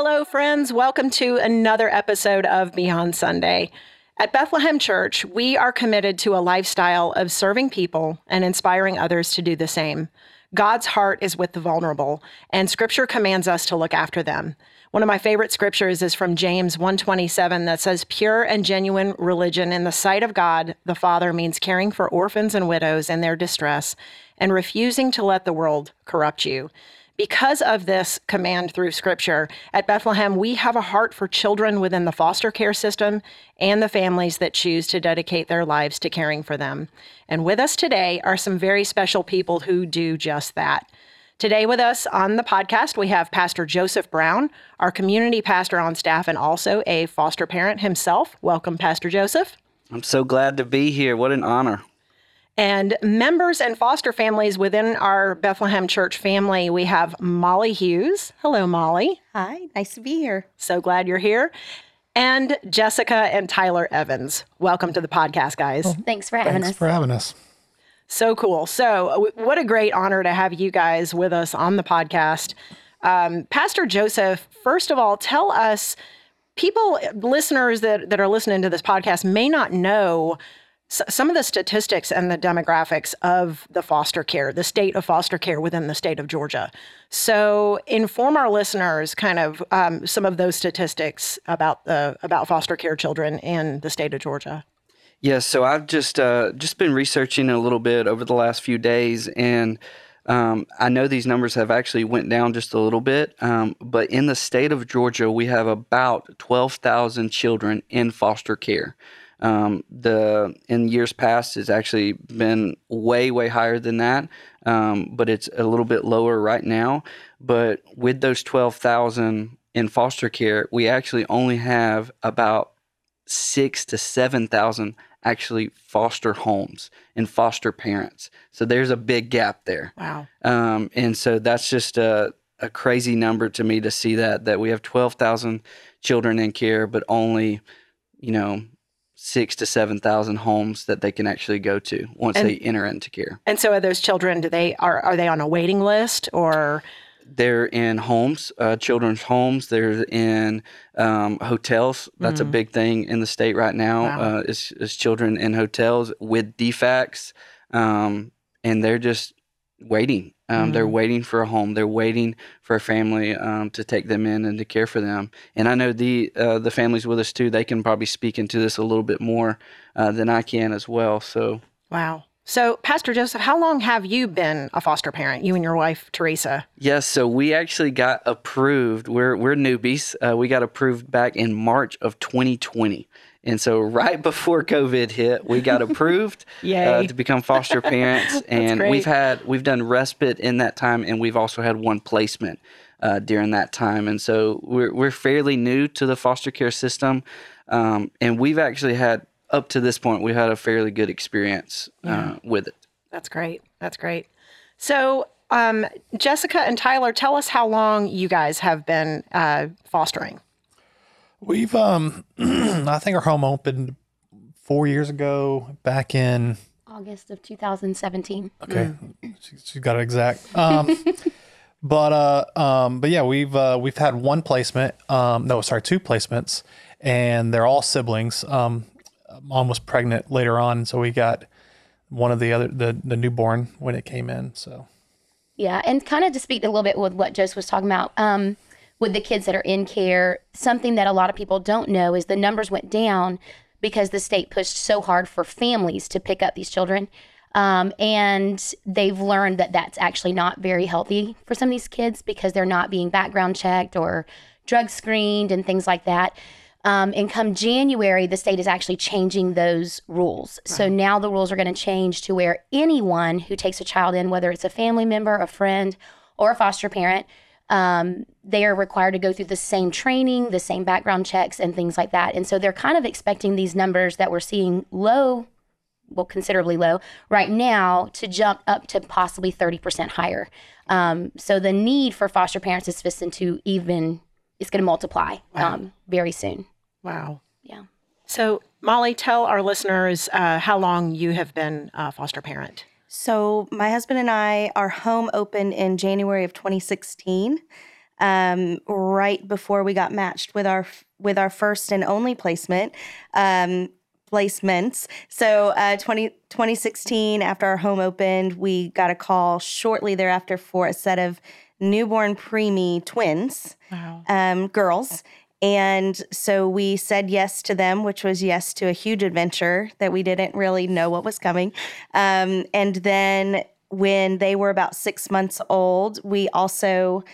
Hello, friends. Welcome to another episode of Beyond Sunday. At Bethlehem Church, we are committed to a lifestyle of serving people and inspiring others to do the same. God's heart is with the vulnerable, and scripture commands us to look after them. One of my favorite scriptures is from James 127 that says pure and genuine religion in the sight of God the Father means caring for orphans and widows in their distress and refusing to let the world corrupt you. Because of this command through scripture, at Bethlehem, we have a heart for children within the foster care system and the families that choose to dedicate their lives to caring for them. And with us today are some very special people who do just that. Today, with us on the podcast, we have Pastor Joseph Brown, our community pastor on staff and also a foster parent himself. Welcome, Pastor Joseph. I'm so glad to be here. What an honor. And members and foster families within our Bethlehem Church family, we have Molly Hughes. Hello, Molly. Hi, nice to be here. So glad you're here. And Jessica and Tyler Evans. Welcome to the podcast, guys. Well, Thanks for having thanks us. Thanks for having us. So cool. So, w- what a great honor to have you guys with us on the podcast. Um, Pastor Joseph, first of all, tell us people, listeners that, that are listening to this podcast may not know some of the statistics and the demographics of the foster care, the state of foster care within the state of Georgia. So, inform our listeners kind of um, some of those statistics about the about foster care children in the state of Georgia. Yes, so I've just uh, just been researching a little bit over the last few days, and um, I know these numbers have actually went down just a little bit. Um, but in the state of Georgia, we have about twelve thousand children in foster care. Um, the in years past, it's actually been way way higher than that, um, but it's a little bit lower right now. But with those twelve thousand in foster care, we actually only have about six to seven thousand actually foster homes and foster parents. So there's a big gap there. Wow. Um, and so that's just a, a crazy number to me to see that that we have twelve thousand children in care, but only, you know, six to seven thousand homes that they can actually go to once And- they enter into care. And so, are those children? Do they are are they on a waiting list or? They're in homes, uh, children's homes. They're in um, hotels. That's a Mhm. big thing in the state right now. Wow. Uh, is, is children in hotels with DFACS, um, and they're just waiting. Um, They're Mm. waiting for a home. They're waiting for a family um, to take them in and to care for them. And I know the uh, the families with us too. They can probably speak into this a little bit more uh, than I can as well. So Wow. So, Pastor Joseph, how long have you been a foster parent? You and your wife, Teresa. Yes, so we actually got approved. We're we're newbies. Uh, we got approved back in March of 2020, and so right before COVID hit, we got approved uh, to become foster parents. and great. we've had we've done respite in that time, and we've also had one placement uh, during that time. And so we're we're fairly new to the foster care system, um, and we've actually had up to this point we had a fairly good experience uh, with it. That's great. That's great. So, um, Jessica and Tyler, tell us how long you guys have been uh, fostering. We've um I think our home opened four years ago back in August of 2017. okay. She, she got it exact. Um but uh um but yeah we've uh we've had one placement um no sorry two placements and they're all siblings. Um mom was pregnant later on so we got one of the other the the newborn when it came in so. Yeah, and kind of to speak a little bit with what Joseph was talking about, um, with the kids that are in care, something that a lot of people don't know is the numbers went down because the state pushed so hard for families to pick up these children. Um, and they've learned that that's actually not very healthy for some of these kids because they're not being background checked or drug screened and things like that. Um, and come January, the state is actually changing those rules. So now the rules are going to change to where anyone who takes a child in, whether it's a family member, a friend, or a foster parent, Um, they are required to go through the same training, the same background checks, and things like that. And so they're kind of expecting these numbers that we're seeing low, well, considerably low right now to jump up to possibly 30% higher. Um, so the need for foster parents is fixing to even, it's going to multiply um, very soon. Wow. Yeah. So, Molly, tell our listeners uh, how long you have been a foster parent. So, my husband and I, our home opened in January of 2016, um, right before we got matched with our with our first and only placement. Um, placements. So, uh, 20, 2016, after our home opened, we got a call shortly thereafter for a set of newborn preemie twins, Wow. um, girls. And so we said yes to them, which was yes to a huge adventure that we didn't really know what was coming. Um, and then when they were about six months old, we also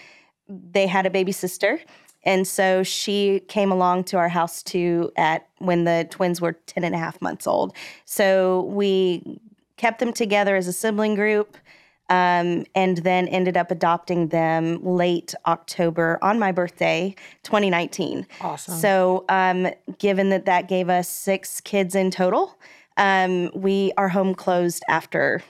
they had a baby sister. And so she came along to our house too at when the twins were 10 and a half months old. So we kept them together as a sibling group um, and then ended up adopting them late October on my birthday, 2019. Awesome. So, um, given that that gave us six kids in total, um, we are home closed after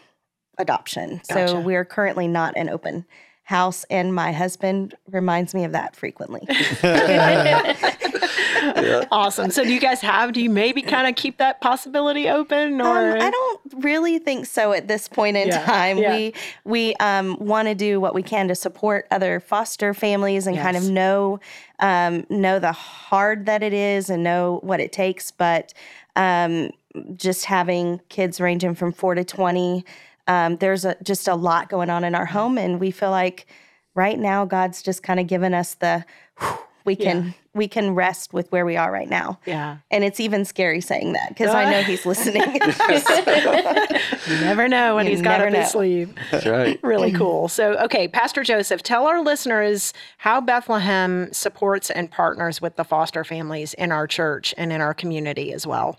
adoption. Gotcha. So we're currently not an open house, and my husband reminds me of that frequently. Awesome. So, do you guys have, do you maybe kind of keep that possibility open or? Um, I don't really think so at this point in Yeah, time. yeah. We we um, want to do what we can to support other foster families and kind of know um, know the hard that it is and know what it takes. But um, just having kids ranging from four to twenty, um, there's a, just a lot going on in our home, and we feel like right now God's just kind of given us the whew, we can we can rest with where we are right now. Yeah. And it's even scary saying that because I know he's listening. You never know when You he's got never up his sleeve. That's right. Really mm-hmm. cool. So, okay, Pastor Joseph, tell our listeners how Bethlehem supports and partners with the foster families in our church and in our community as well.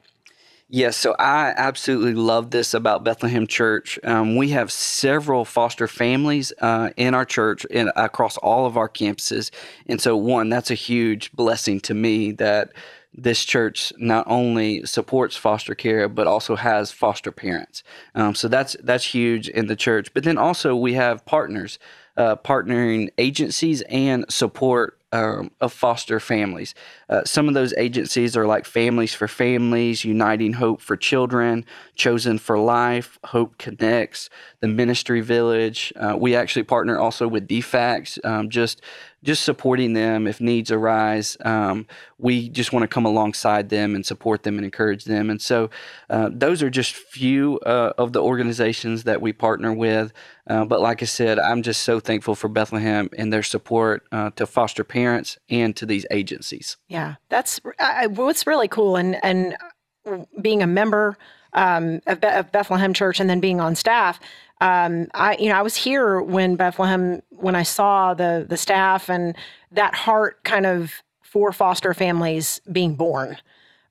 Yes, so I absolutely love this about Bethlehem Church. Um, we have several foster families uh, in our church and across all of our campuses. And so, one, that's a huge blessing to me that this church not only supports foster care but also has foster parents. Um, so that's that's huge in the church. But then also we have partners, uh, partnering agencies and support um, of foster families. Uh, some of those agencies are like Families for Families, Uniting Hope for Children, Chosen for Life, Hope Connects, the Ministry Village. Uh, we actually partner also with DFACS, um, just just supporting them if needs arise. Um, we just want to come alongside them and support them and encourage them. And so, uh, those are just few uh, of the organizations that we partner with. Uh, but like I said, I'm just so thankful for Bethlehem and their support uh, to foster parents and to these agencies. Yeah, that's what's really cool, and and being a member um, of, Be- of Bethlehem Church and then being on staff. Um, I you know I was here when Bethlehem when I saw the the staff and that heart kind of for foster families being born.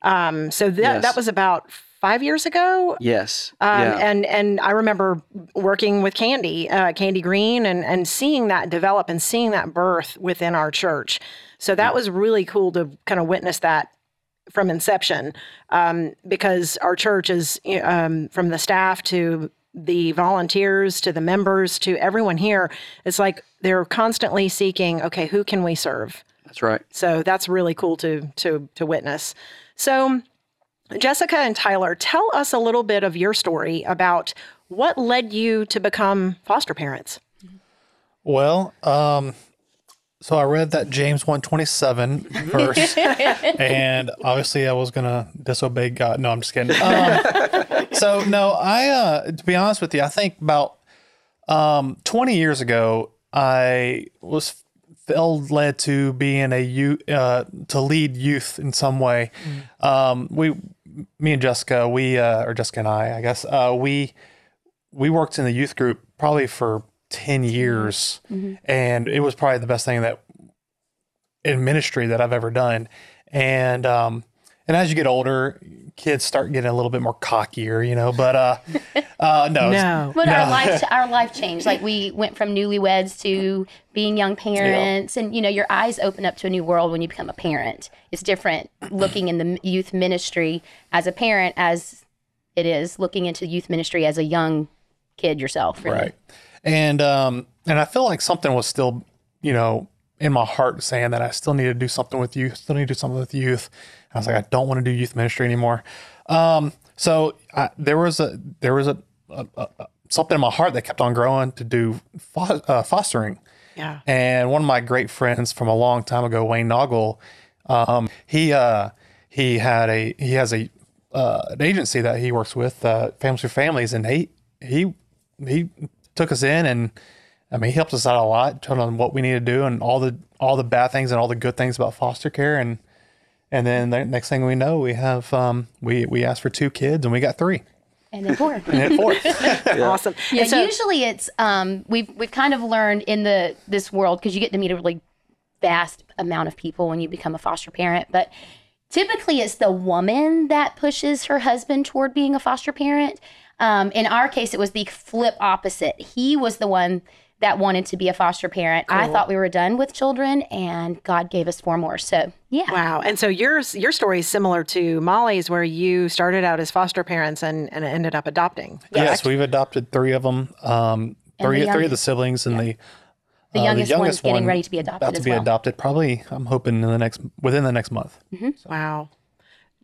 Um, so that Yes. that was about five years ago. Yes. Um, yeah. And and I remember working with Candy, uh, Candy Green, and and seeing that develop and seeing that birth within our church. So that was really cool to kind of witness that from inception, um, because our church is um, from the staff to the volunteers to the members to everyone here. It's like they're constantly seeking, okay, who can we serve? That's right. So that's really cool to to to witness. So Jessica and Tyler, tell us a little bit of your story about what led you to become foster parents. Well, um, so I read that James 127 verse, and obviously I was gonna disobey God. No, I'm just kidding. Um, so no, I uh, to be honest with you, I think about um, 20 years ago, I was felt led to be in a youth uh, to lead youth in some way. Um, we, me and Jessica, we uh, or Jessica and I, I guess, uh, we we worked in the youth group probably for 10 years and it was probably the best thing that in ministry that I've ever done. And um and as you get older, kids start getting a little bit more cockier, you know. But uh, uh, no, No. But our life, our life changed. Like we went from newlyweds to being young parents, and you know, your eyes open up to a new world when you become a parent. It's different looking in the youth ministry as a parent as it is looking into youth ministry as a young kid yourself. Really. right. And um, and I feel like something was still, you know, in my heart saying that I still need to do something with youth. Still need to do something with youth. I was like, I don't want to do youth ministry anymore. Um, so I, there was a there was a, a, a something in my heart that kept on growing to do fo- uh, fostering. Yeah. And one of my great friends from a long time ago, Wayne Noggle, um, he uh, he had a he has a uh, an agency that he works with, uh, Families for Families, and he he he took us in and I mean he helped us out a lot, told on what we need to do and all the all the bad things and all the good things about foster care and and then the next thing we know, we have um, we we asked for two kids and we got three And then four. and then four. Awesome. Yeah, And so- usually it's um we've we've kind of learned in the this world because you get to meet a really vast amount of people when you become a foster parent, but typically it's the woman that pushes her husband toward being a foster parent. Um, in our case, it was the flip opposite. He was the one that wanted to be a foster parent. I thought we were done with children, and God gave us four more. So yeah, Wow. And so yours your story is similar to Molly's where you started out as foster parents and, and ended up adopting. yes, we've adopted three of them. Um, three the three young- of the siblings and the the uh, youngest, one's getting ready to be adopted About to as be well. adopted, probably. I'm hoping in the next within the next month. Wow.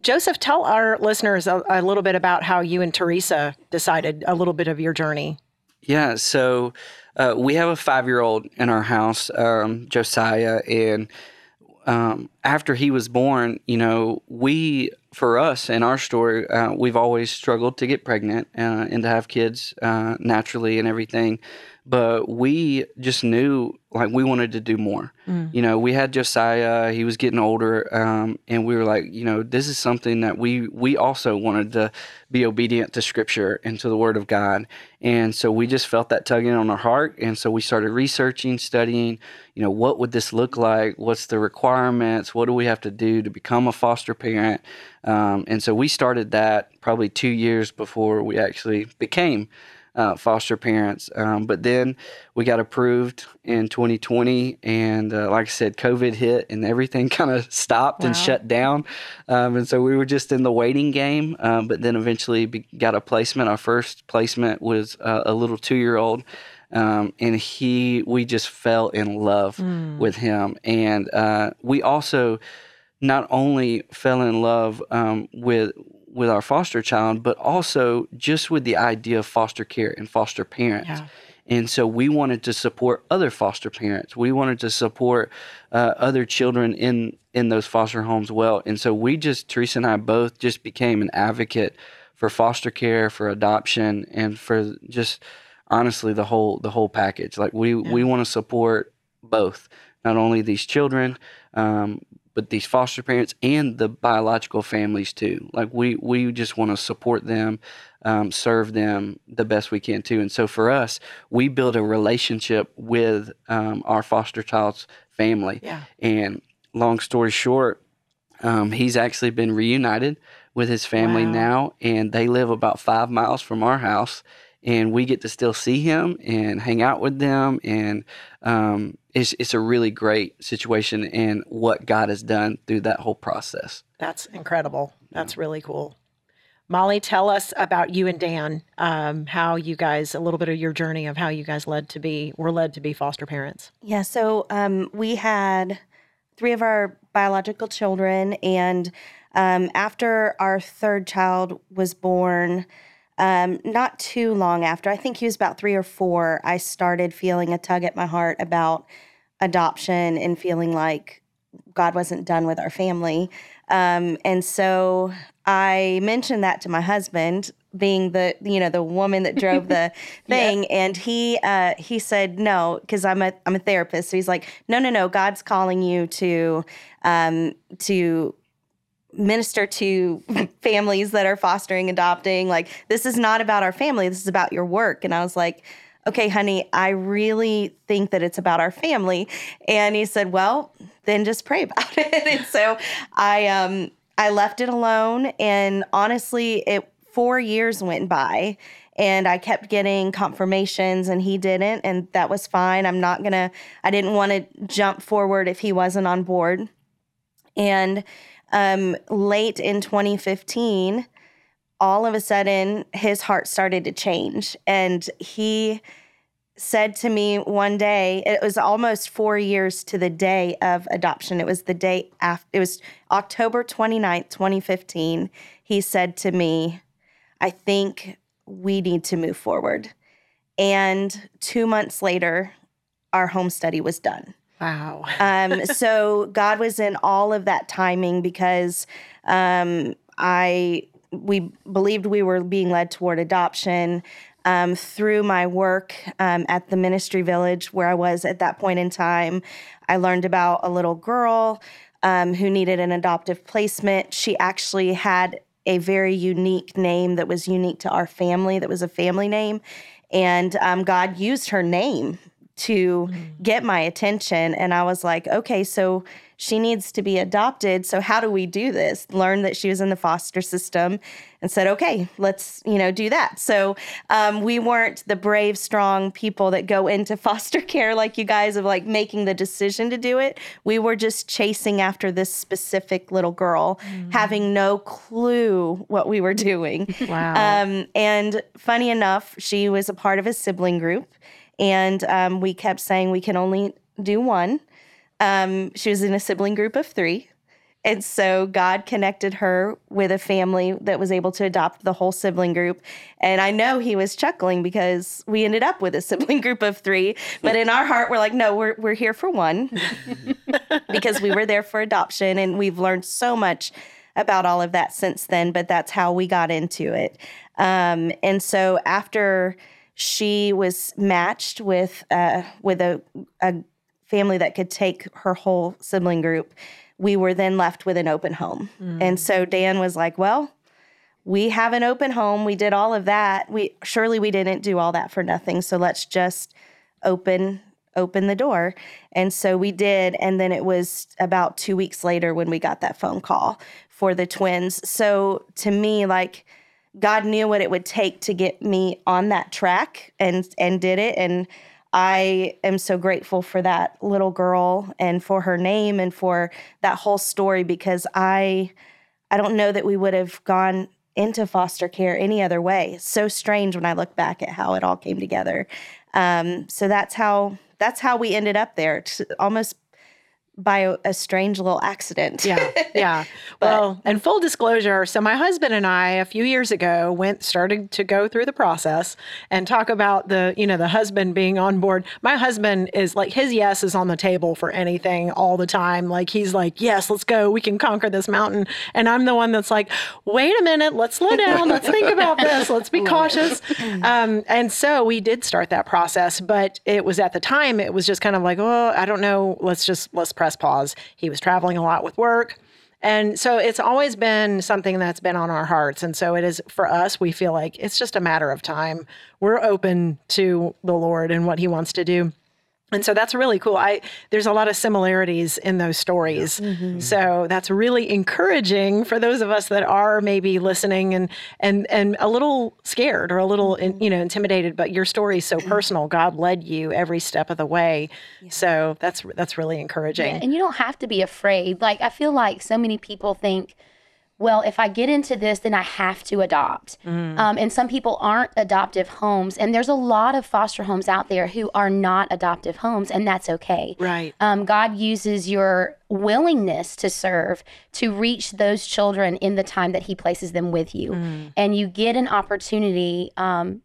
Joseph, tell our listeners a, a little bit about how you and Teresa decided a little bit of your journey. Yeah, so uh, we have a five year old in our house, um, Josiah, and um, after he was born, you know, we, for us in our story, uh, we've always struggled to get pregnant uh, and to have kids uh, naturally and everything. But we just knew like we wanted to do more. You know, we had Josiah, he was getting older, um, and we were like, you know, this is something that we we also wanted to be obedient to Scripture and to the Word of God, and so we just felt that tugging on our heart, and so we started researching, studying, you know, what would this look like? What's the requirements? What do we have to do to become a foster parent? Um, and so we started that probably two years before we actually became uh, foster parents. Um, but then we got approved in 2020, and uh, like I said, COVID hit and everything kind of stopped and shut down. Um, and so we were just in the waiting game. Um, but then eventually be- got a placement. Our first placement was uh, a little two year old. Um, and he, we just fell in love with him. And uh, we also not only fell in love um, with with our foster child, but also just with the idea of foster care and foster parents. Yeah. And so we wanted to support other foster parents. We wanted to support uh, other children in in those foster homes well. And so we just Teresa and I both just became an advocate for foster care, for adoption, and for just honestly the whole the whole package. Like we we want to support both, not only these children, um, but these foster parents and the biological families too. Like we we just want to support them, um, serve them the best we can too. And so for us, we build a relationship with um, our foster child's family. Yeah. And long story short, um, he's actually been reunited with his family Wow. now, and they live about five miles from our house. And we get to still see him and hang out with them, and um, it's it's a really great situation and what God has done through that whole process. That's incredible. That's really cool. Molly, tell us about you and Dan, um, how you guys, a little bit of your journey of how you guys led to be, were led to be foster parents. Yeah, so um, we had three of our biological children, and um, after our third child was born, um, not too long after, I think he was about three or four, I started feeling a tug at my heart about adoption and feeling like God wasn't done with our family. Um, and so I mentioned that to my husband, being the you know the woman that drove the thing, and he uh, he said no because I'm a I'm a therapist. So he's like, no, no, no, God's calling you to um, to minister to families that are fostering, adopting. Like, this is not about our family. This is about your work. And I was like, okay, honey, I really think that it's about our family. And he said, well, then just pray about it. and so I, um, I left it alone. And honestly, it four years went by and I kept getting confirmations and he didn't. And that was fine. I'm not going to, I didn't want to jump forward if he wasn't on board. And um, late in 2015, all of a sudden, his heart started to change. And he, said to me one day it was almost four years to the day of adoption. It was the day after it was october 29th 2015 he said to me i think we need to move forward. And two months later our home study was done Wow. um, so God was in all of that timing because um, I we believed we were being led toward adoption um, through my work um, at the ministry village where I was at that point in time. I learned about a little girl um, who needed an adoptive placement. She actually had a very unique name that was unique to our family, that was a family name. And um, God used her name to get my attention. And I was like, okay, so she needs to be adopted. So how do we do this? Learned that she was in the foster system and said, okay, let's, you know, do that. So um, we weren't the brave, strong people that go into foster care like you guys of like making the decision to do it. We were just chasing after this specific little girl, having no clue what we were doing. Wow. Um, and funny enough, she was a part of a sibling group, and um, we kept saying we can only do one. Um, she was in a sibling group of three. And so God connected her with a family that was able to adopt the whole sibling group. And I know he was chuckling because we ended up with a sibling group of three. But in our heart, we're like, no, we're, we're here for one because we were there for adoption. And we've learned so much about all of that since then. But that's how we got into it. Um, and so after she was matched with uh, with a, a family that could take her whole sibling group, we were then left with an open home. And so Dan was like, "Well, we have an open home. We did all of that. We surely we didn't do all that for nothing. So let's just open open the door." And so we did, and then it was about 2 weeks later when we got that phone call for the twins. So to me like God knew what it would take to get me on that track and and did it and I am so grateful for that little girl and for her name and for that whole story because I I don't know that we would have gone into foster care any other way. So strange when I look back at how it all came together. Um, so that's how that's how we ended up there. Almost by a, a strange little accident. Yeah, yeah. well, and full disclosure, so my husband and I a few years ago went started to go through the process and talk about the, you know, the husband being on board. My husband is like his yes is on the table for anything all the time. Like he's like, "Yes, let's go. We can conquer this mountain." And I'm the one that's like, "Wait a minute, let's slow down. Let's think about this. Let's be cautious." Um, and so we did start that process, but it was at the time it was just kind of like, "Oh, I don't know. Let's just let's press pause." He was traveling a lot with work. And so it's always been something that's been on our hearts. And so it is for us, we feel like it's just a matter of time. We're open to the Lord and what he wants to do. And so that's really cool. I there's a lot of similarities in those stories. Mm-hmm. So that's really encouraging for those of us that are maybe listening and and and a little scared or a little in, mm-hmm. you know intimidated, but your story is so personal. God led you every step of the way. So that's that's really encouraging. And you don't have to be afraid. Like, I feel like so many people think, well, if I get into this, then I have to adopt. Um, and some people aren't adoptive homes. And there's a lot of foster homes out there who are not adoptive homes, and that's okay. Right. Um, God uses your willingness to serve to reach those children in the time that He places them with you. And you get an opportunity. Um,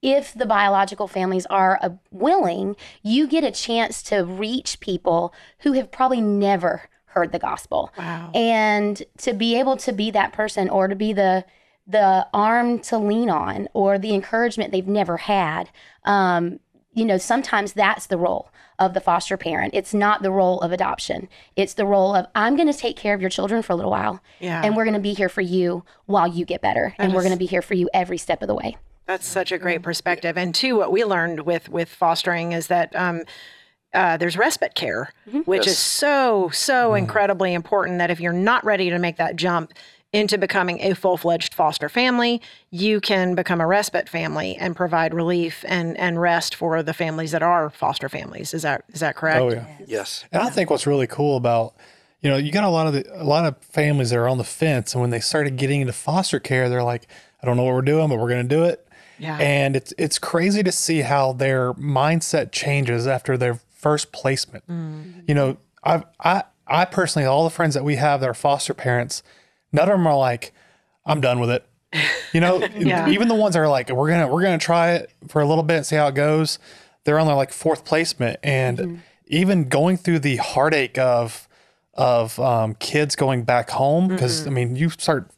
if the biological families are uh, willing, you get a chance to reach people who have probably never heard the gospel. Wow. And to be able to be that person or to be the the arm to lean on or the encouragement they've never had. Um, you know, sometimes that's the role of the foster parent. It's not the role of adoption. It's the role of I'm going to take care of your children for a little while, Yeah. and we're going to be here for you while you get better, and we're going to be here for you every step of the way. That's such a great perspective. And two, what we learned with with fostering is that um, uh, there's respite care, which is Yes. so so incredibly important. That if you're not ready to make that jump into becoming a full fledged foster family, you can become a respite family and provide relief and and rest for the families that are foster families. Is that is that correct? Oh yeah. Yes. And I think what's really cool about, you know, you got a lot of the, a lot of families that are on the fence, and when they started getting into foster care, they're like, I don't know what we're doing, but we're going to do it. Yeah. And it's it's crazy to see how their mindset changes after their first placement. Mm. You know, I I I personally, all the friends that we have that are foster parents, none of them are like, I'm done with it. You know, Yeah. even the ones that are like, we're gonna we're gonna try it for a little bit and see how it goes. They're on their like fourth placement, and mm-hmm. even going through the heartache of of um, kids going back home because mm-hmm. I mean, you start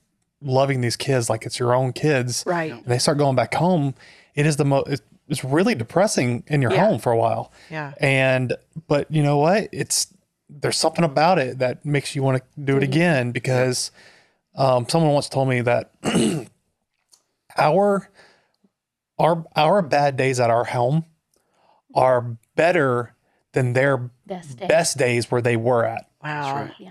loving these kids like it's your own kids, Right. And they start going back home. It is the most. It's really depressing in your Yeah. home for a while. Yeah. And but you know what? It's there's something about it that makes you want to do it again because um, someone once told me that our our our bad days at our home are better than their Best day. best days where they were at Wow. Yeah.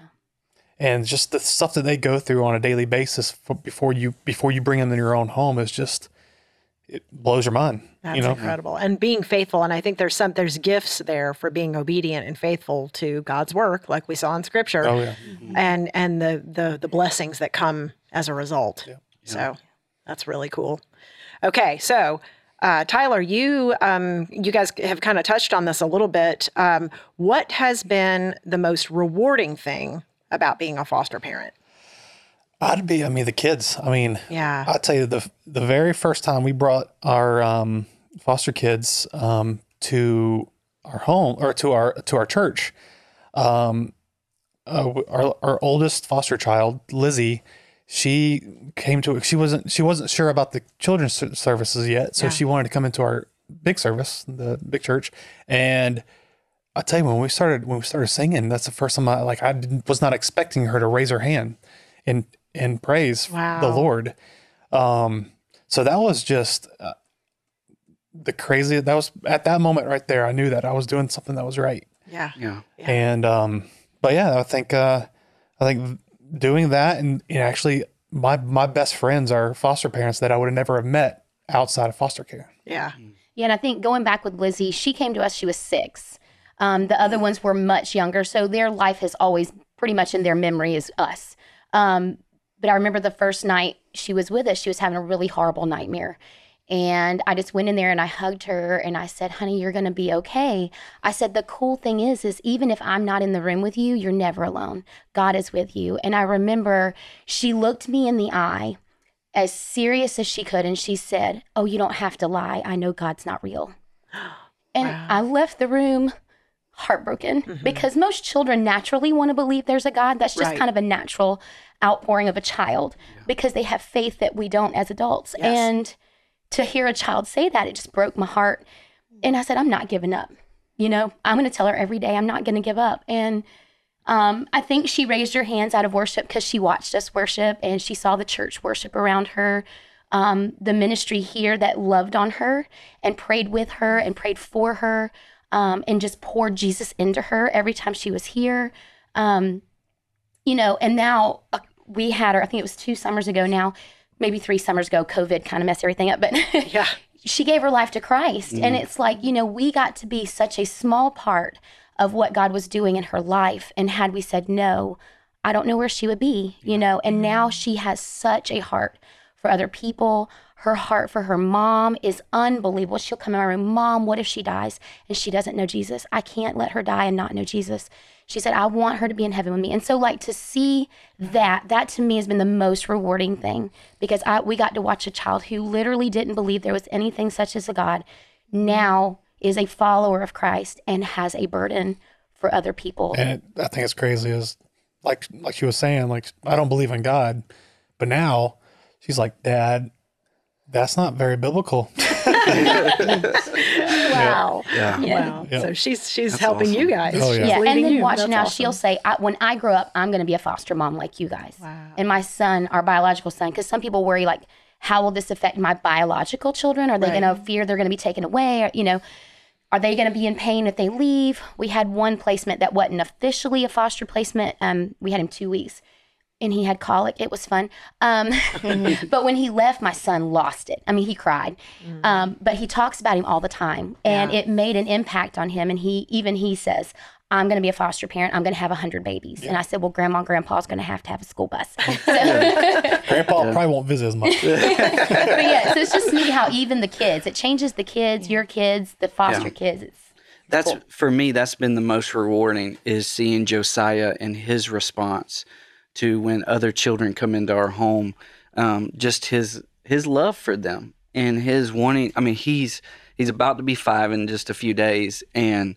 and just the stuff that they go through on a daily basis for, before you before you bring them in your own home is just it blows your mind That's you know incredible. And being faithful. And I think there's some there's gifts there for being obedient and faithful to God's work, like we saw in scripture. oh yeah And and the the the blessings that come as a result. Yeah. So that's really cool. Okay, so uh, Tyler, you um, you guys have kind of touched on this a little bit. Um, what has been the most rewarding thing about being a foster parent? I'd be. I mean, the kids. I mean, Yeah. I'll tell you the the very first time we brought our um, foster kids um, to our home or to our to our church. Um, uh, our our oldest foster child, Lizzie, she came to. She wasn't she wasn't sure about the children's services yet, so Yeah. she wanted to come into our big service, the big church, and. I tell you, when we started when we started singing, that's the first time I like I didn't, was not expecting her to raise her hand and and praise the Lord. Um, so that was just uh, the crazy. That was at that moment right there. I knew that I was doing something that was right. Yeah. Yeah. And um, but yeah, I think uh, I think doing that and, and actually my my best friends are foster parents that I would have never have met outside of foster care. Yeah. Yeah, and I think going back with Lizzie, she came to us, she was six. Um, the other ones were much younger, so their life has always pretty much in their memory is us. Um, but I remember the first night she was with us, she was having a really horrible nightmare. And I just went in there and I hugged her and I said, honey, you're going to be okay. I said, the cool thing is, is even if I'm not in the room with you, you're never alone. God is with you. And I remember she looked me in the eye as serious as she could and she said, Oh, you don't have to lie. I know God's not real. And I left the room heartbroken because most children naturally want to believe there's a God. That's just Right. kind of a natural outpouring of a child because they have faith that we don't as adults. Yes. And to hear a child say that, it just broke my heart. And I said, I'm not giving up. You know, I'm going to tell her every day, I'm not going to give up. And um, I think she raised her hands out of worship because she watched us worship and she saw the church worship around her. Um, the ministry here that loved on her and prayed with her and prayed for her um, and just poured Jesus into her every time she was here. Um, you know, and now uh, we had her, I think it was two summers ago now, maybe three summers ago, COVID kind of messed everything up, but Yeah. she gave her life to Christ. And it's like, you know, we got to be such a small part of what God was doing in her life. And had we said no, I don't know where she would be, you know. And now she has such a heart for other people. Her heart for her mom is unbelievable. She'll come in my room, Mom, what if she dies and she doesn't know Jesus? I can't let her die and not know Jesus. She said, I want her to be in heaven with me. And so, like, to see that, that to me has been the most rewarding thing because I, we got to watch a child who literally didn't believe there was anything such as a God now is a follower of Christ and has a burden for other people. And I think it's crazy is like like she was saying, like I don't believe in God, but now she's like, Dad, that's not very biblical. wow. Yeah. Wow. Yeah. So she's she's That's helping you guys. Oh, yeah. She's Yeah, and then you. watch That's now. awesome. She'll say, I, "When I grow up, I'm going to be a foster mom like you guys." Wow. And my son, our biological son, because some people worry like, "How will this affect my biological children? Are they Right. going to fear they're going to be taken away?" Or, you know, are they going to be in pain if they leave? We had one placement that wasn't officially a foster placement. Um, we had him two weeks and he had colic. It was fun. Um, but when he left, my son lost it. I mean, he cried. Um, but he talks about him all the time, and it made an impact on him. And he even he says, "I'm going to be a foster parent. I'm going to have hundred babies." And I said, "Well, Grandma and Grandpa's going to have to have a school bus." So, Grandpa probably won't visit as much. but yeah, so it's just neat how even the kids, it changes the kids, your kids, the foster Yeah. kids. It's That's for me. That's been the most rewarding is seeing Josiah and his response to when other children come into our home. Um, just his his love for them and his wanting. I mean, he's he's about to be five in just a few days, and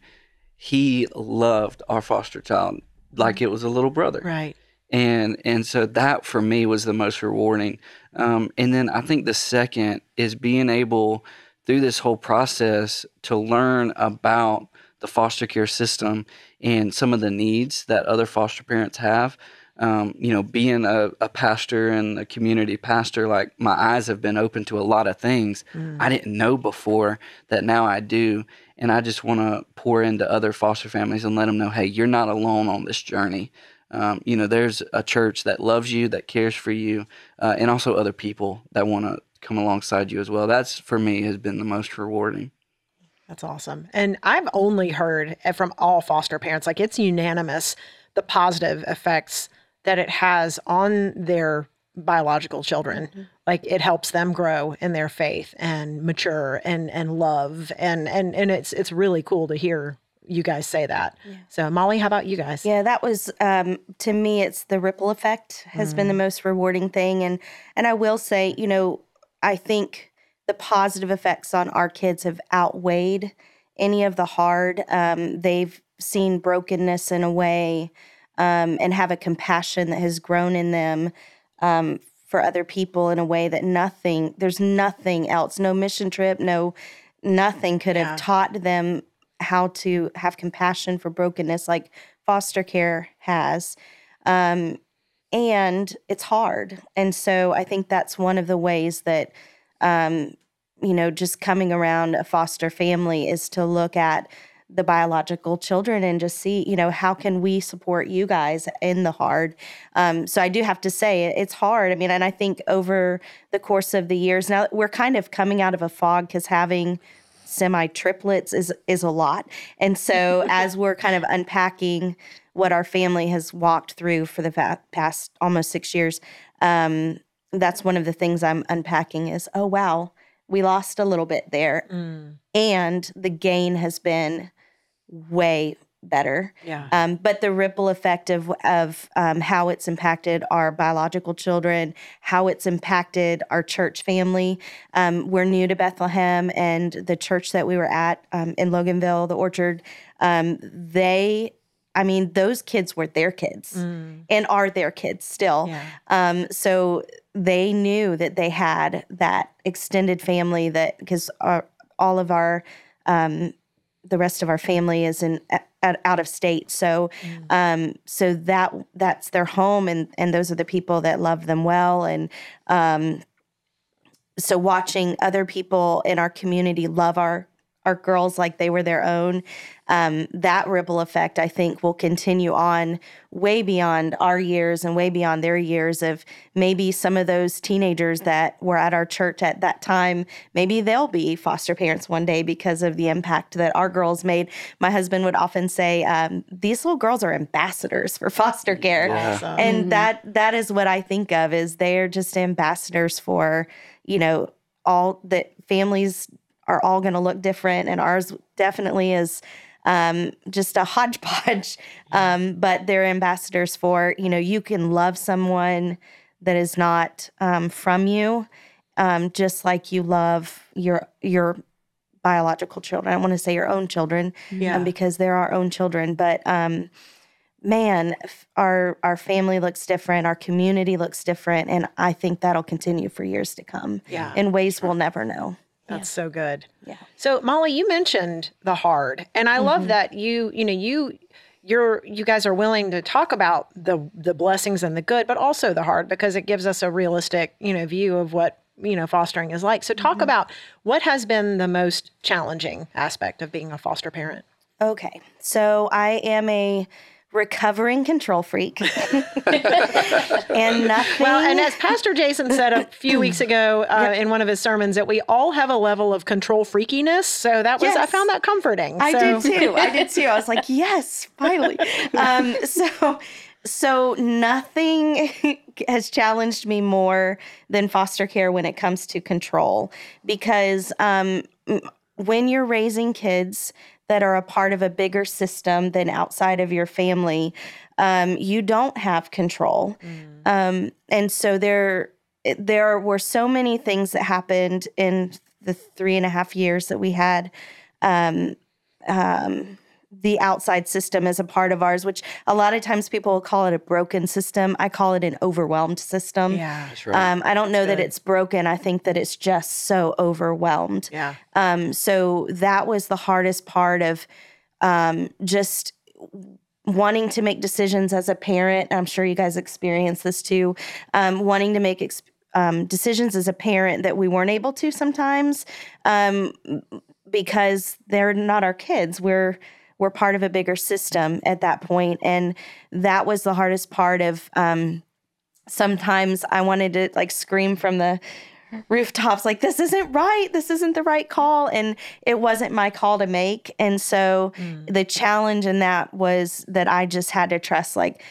he loved our foster child like it was a little brother Right. and and so that for me was the most rewarding um, and then i think the second is being able through this whole process to learn about the foster care system and some of the needs that other foster parents have um, you know being a, a pastor and a community pastor like my eyes have been open to a lot of things i didn't know before that now i do and i just want to pour into other foster families and let them know hey you're not alone on this journey um, you know, there's a church that loves you, that cares for you, uh, and also other people that want to come alongside you as well. That's for me has been the most rewarding. That's awesome. And I've only heard from all foster parents, like it's unanimous, the positive effects that it has on their biological children. Like it helps them grow in their faith and mature and and love and and and it's it's really cool to hear you guys say that. So Molly, how about you guys? Yeah, that was um, to me. It's the ripple effect has been the most rewarding thing, and and I will say, you know, I think the positive effects on our kids have outweighed any of the hard. Um, they've seen brokenness in a way, um, and have a compassion that has grown in them um, for other people in a way that nothing. There's nothing else. No mission trip. No, nothing could have taught them how to have compassion for brokenness like foster care has. Um, and it's hard. And so I think that's one of the ways that, um, you know, just coming around a foster family is to look at the biological children and just see, you know, how can we support you guys in the hard? Um, so I do have to say it- it's hard. I mean, and I think over the course of the years, now we're kind of coming out of a fog because having semi triplets is is a lot. And so as we're kind of unpacking what our family has walked through for the fa- past almost 6 years, um that's one of the things I'm unpacking is oh wow, we lost a little bit there and the gain has been way better. Yeah. Um, but the ripple effect of of um, how it's impacted our biological children, how it's impacted our church family. Um, we're new to Bethlehem, and the church that we were at um, in Loganville, the Orchard, um, they. I mean, those kids were their kids and are their kids still. Yeah. Um, so they knew that they had that extended family that because all of our um, the rest of our family is in at, out of state. So um so that that's their home and and those are the people that love them well. And um so watching other people in our community love our our girls like they were their own um, that ripple effect i think will continue on way beyond our years and way beyond their years of maybe some of those teenagers that were at our church at that time. Maybe they'll be foster parents one day because of the impact that our girls made. My husband would often say um, these little girls are ambassadors for foster care. Awesome. and that that is what i think of is they're just ambassadors for you know all that families are all going to look different and ours definitely is um, just a hodgepodge um, but they're ambassadors for you know you can love someone that is not um, from you um, just like you love your your biological children i want to say your own children Yeah. um, because they're our own children but um, man our our family looks different our community looks different and i think that'll continue for years to come Yeah. in ways we'll never know That's so good. Yeah. So Molly, you mentioned the hard, and I love mm-hmm. that you, you know, you, you're, you guys are willing to talk about the the blessings and the good, but also the hard because it gives us a realistic, you know, view of what you know, fostering is like. So talk mm-hmm. about what has been the most challenging aspect of being a foster parent. Okay. So I am a recovering control freak. and nothing. Well, and as Pastor Jason said a few weeks ago uh, in one of his sermons, that we all have a level of control freakiness. So that was I found that comforting. I So- did too. I did too. I was like, yes, finally. Um, so, so nothing has challenged me more than foster care when it comes to control, because um, when you're raising kids that are a part of a bigger system than outside of your family, um, you don't have control, um, and so there there were so many things that happened in the three and a half years that we had um, um, the outside system as a part of ours, which a lot of times people will call it a broken system. I call it an overwhelmed system. Yeah. That's right. Um, I don't know that good. it's broken. I think that it's just so overwhelmed. Yeah. Um, so that was the hardest part of um, just wanting to make decisions as a parent. I'm sure you guys experience this too. Um, wanting to make ex- um, decisions as a parent that we weren't able to sometimes um, because they're not our kids. We're we're part of a bigger system at that point, and that was the hardest part of. Um, sometimes I wanted to like scream from the rooftops like this isn't right this isn't the right call and it wasn't my call to make and so the challenge in that was that i just had to trust like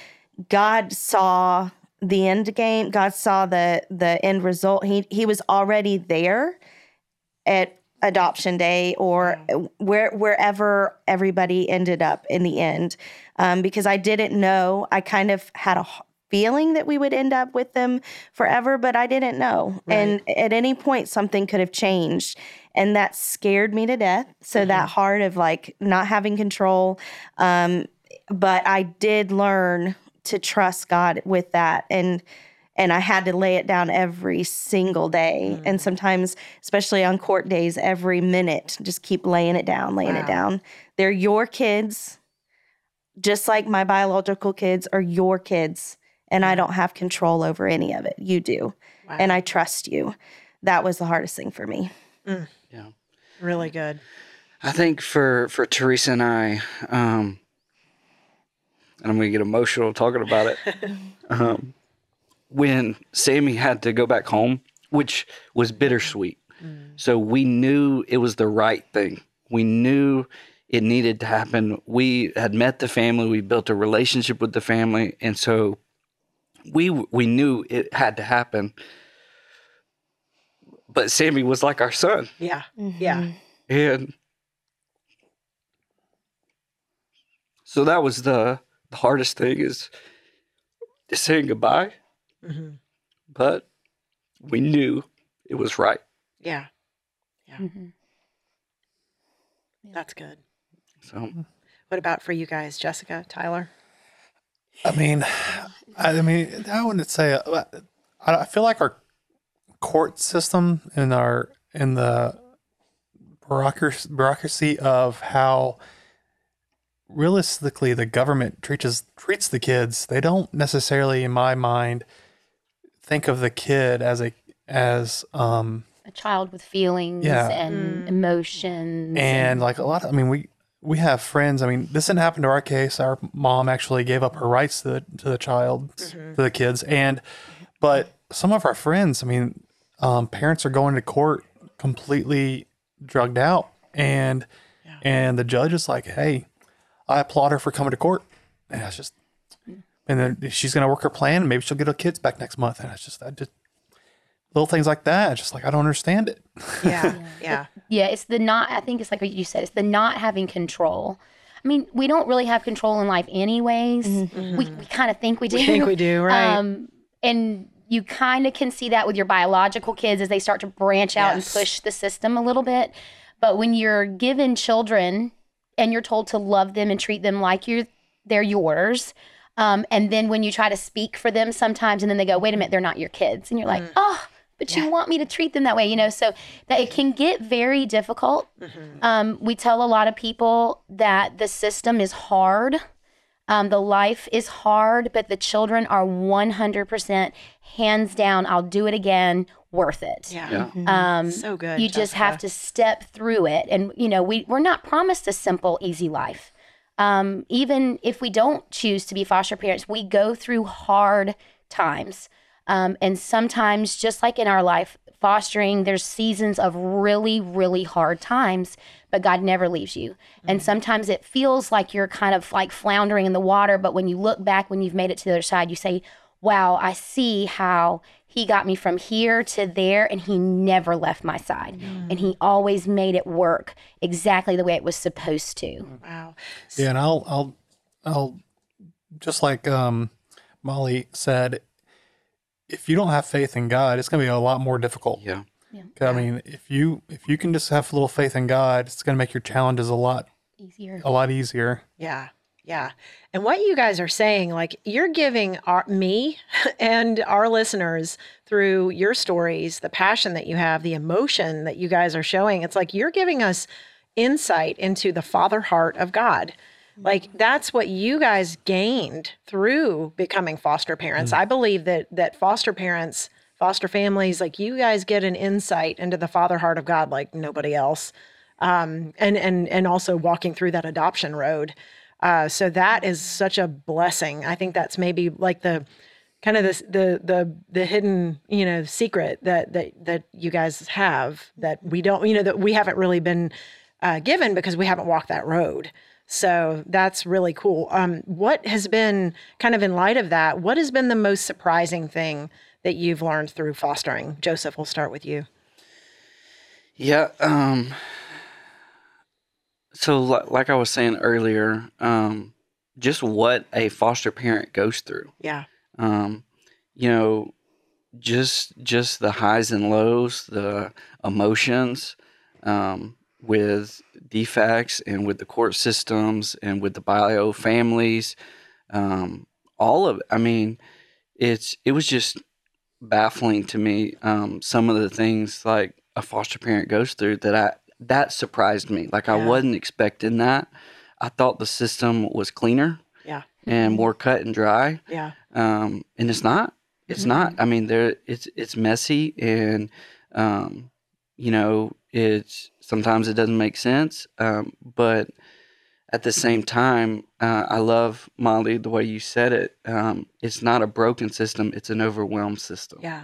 god saw the end game god saw the the end result he he was already there at adoption day or where wherever everybody ended up in the end. Um, because i didn't know. I kind of had a feeling that we would end up with them forever but i didn't know. And at any point something could have changed and that scared me to death. So that heart of like not having control. Um, but i did learn to trust god with that. And and I had to lay it down every single day. And sometimes, especially on court days, every minute, just keep laying it down, laying Wow. it down. They're your kids, just like my biological kids are your kids. And I don't have control over any of it. You do. Wow. And I trust you. That was the hardest thing for me. yeah. Really good. I think for for Teresa and I, um, and I'm gonna get emotional talking about it. um, when Sammy had to go back home, which was bittersweet. Mm. So we knew it was the right thing. We knew it needed to happen. We had met the family. We built a relationship with the family, and so we we knew it had to happen. But Sammy was like our son. Yeah. Mm-hmm. Yeah. And so that was the, the hardest thing is saying goodbye, hmm but we knew it was right. Yeah. Mhm. That's good. So What about for you guys, Jessica, Tyler? I mean, I, I mean, I wouldn't say. uh, I, I feel like our court system and our in the bureaucracy, bureaucracy of how realistically the government treats treats the kids. They don't necessarily, in my mind, think of the kid as a as um A child with feelings Yeah. and emotions. and like a lot of, i mean we we have friends i mean this didn't happen to our case. Our mom actually gave up her rights to the to the child to the kids. And but some of our friends i mean um, parents are going to court completely drugged out. And and the judge is like hey i applaud her for coming to court. And it's just and then she's going to work her plan and maybe she'll get her kids back next month and it's just i just little things like that it's just like i don't understand it Yeah. yeah. Yeah, it's the not. I think it's like what you said. It's the not having control. I mean, we don't really have control in life, anyways. We, we kind of think we do. We think we do, right? Um, and you kind of can see that with your biological kids as they start to branch out Yes. and push the system a little bit. But when you're given children and you're told to love them and treat them like you're they're yours, um, and then when you try to speak for them sometimes, and then they go, "Wait a minute, they're not your kids," and you're like, "Oh." But you want me to treat them that way, you know? So that it can get very difficult. Um, we tell a lot of people that the system is hard. Um, the life is hard, but the children are 100% hands down. I'll do it again worth it. Yeah. Yeah. Um, So good. you just have to step through it and you know we, we're not promised a simple easy life um, even if we don't choose to be foster parents we go through hard times. Um, and sometimes just like in our life fostering there's seasons of really really hard times but god never leaves you. And sometimes it feels like you're kind of like floundering in the water but when you look back when you've made it to the other side you say wow i see how he got me from here to there and he never left my side and he always made it work exactly the way it was supposed to Wow. Yeah, and I'll I'll I'll just like um Molly said, if you don't have faith in God, it's gonna be a lot more difficult. Yeah. Yeah. I mean, if you if you can just have a little faith in God, it's gonna make your challenges a lot easier a lot easier. Yeah. Yeah. And what you guys are saying, like you're giving our, me and our listeners through your stories, the passion that you have, the emotion that you guys are showing, it's like you're giving us insight into the father heart of God. Like that's what you guys gained through becoming foster parents. I believe that that foster parents, foster families, like you guys get an insight into the father heart of God like nobody else. Um, and and and also walking through that adoption road. Uh, so that is such a blessing. I think that's maybe like the kind of the the the hidden you know secret that that that you guys have that we don't you know that we haven't really been uh, given because we haven't walked that road. So that's really cool. Um, what has been kind of in light of that? What has been the most surprising thing that you've learned through fostering? Joseph, we'll start with you. Yeah. Um, so, like I was saying earlier, um, just what a foster parent goes through. Yeah. Um, you know, just just the highs and lows, the emotions um, with DFACS and with the court systems and with the bio families, um, all of it. I mean, it's it was just baffling to me um, some of the things like a foster parent goes through that I that surprised me. Like I wasn't expecting that. I thought the system was cleaner Yeah. and more cut and dry, Yeah. um, and it's not. It's not. I mean, there it's it's messy and um, you know it's sometimes it doesn't make sense, um, but at the same time, uh, I love Molly the way you said it. Um, it's not a broken system; it's an overwhelmed system. Yeah.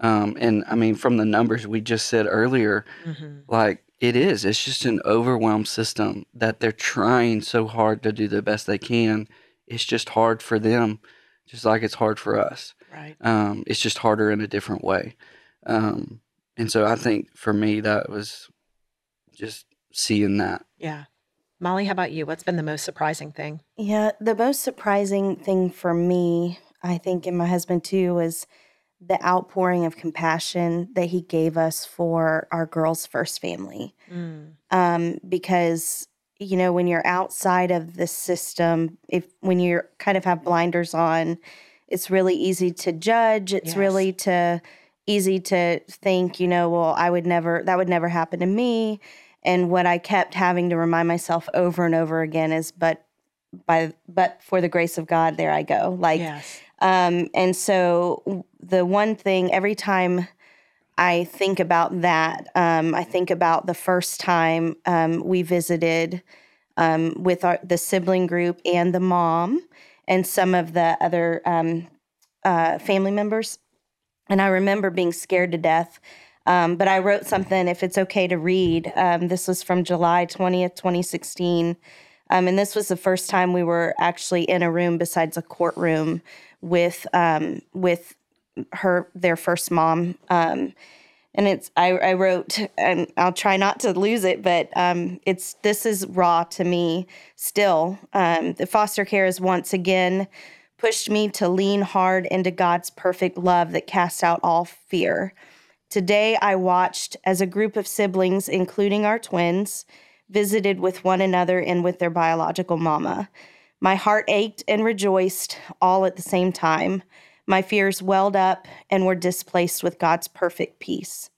Um, and I mean, from the numbers we just said earlier, hmm like it is, it's just an overwhelmed system that they're trying so hard to do the best they can. It's just hard for them, just like it's hard for us. Right. Um, it's just harder in a different way. Um, and so I think for me, that was just seeing that. Yeah. Molly, how about you? What's been the most surprising thing? Yeah, the most surprising thing for me, I think, and my husband too, was the outpouring of compassion that he gave us for our girls' first family. Mm. Um, because you know, when you're outside of the system, if when you kind of have blinders on, it's really easy to judge. It's Yes. really to easy to think, you know, well, I would never that would never happen to me. And what I kept having to remind myself over and over again is, but by but for the grace of God, there I go. Like yes. Um, and so the one thing every time I think about that, um, I think about the first time um, we visited um, with our, the sibling group and the mom and some of the other um, uh, family members. And I remember being scared to death. Um, but I wrote something, if it's okay to read. This was from July 20th, 2016. Um, and this was the first time we were actually in a room besides a courtroom with um, with her their first mom. Um, and it's I, I wrote and I'll try not to lose it, but um, it's this is raw to me still. Um, the foster care has once again pushed me to lean hard into God's perfect love that casts out all fear. Today, I watched as a group of siblings, including our twins, visited with one another and with their biological mama. My heart ached and rejoiced all at the same time. My fears welled up and were displaced with God's perfect peace.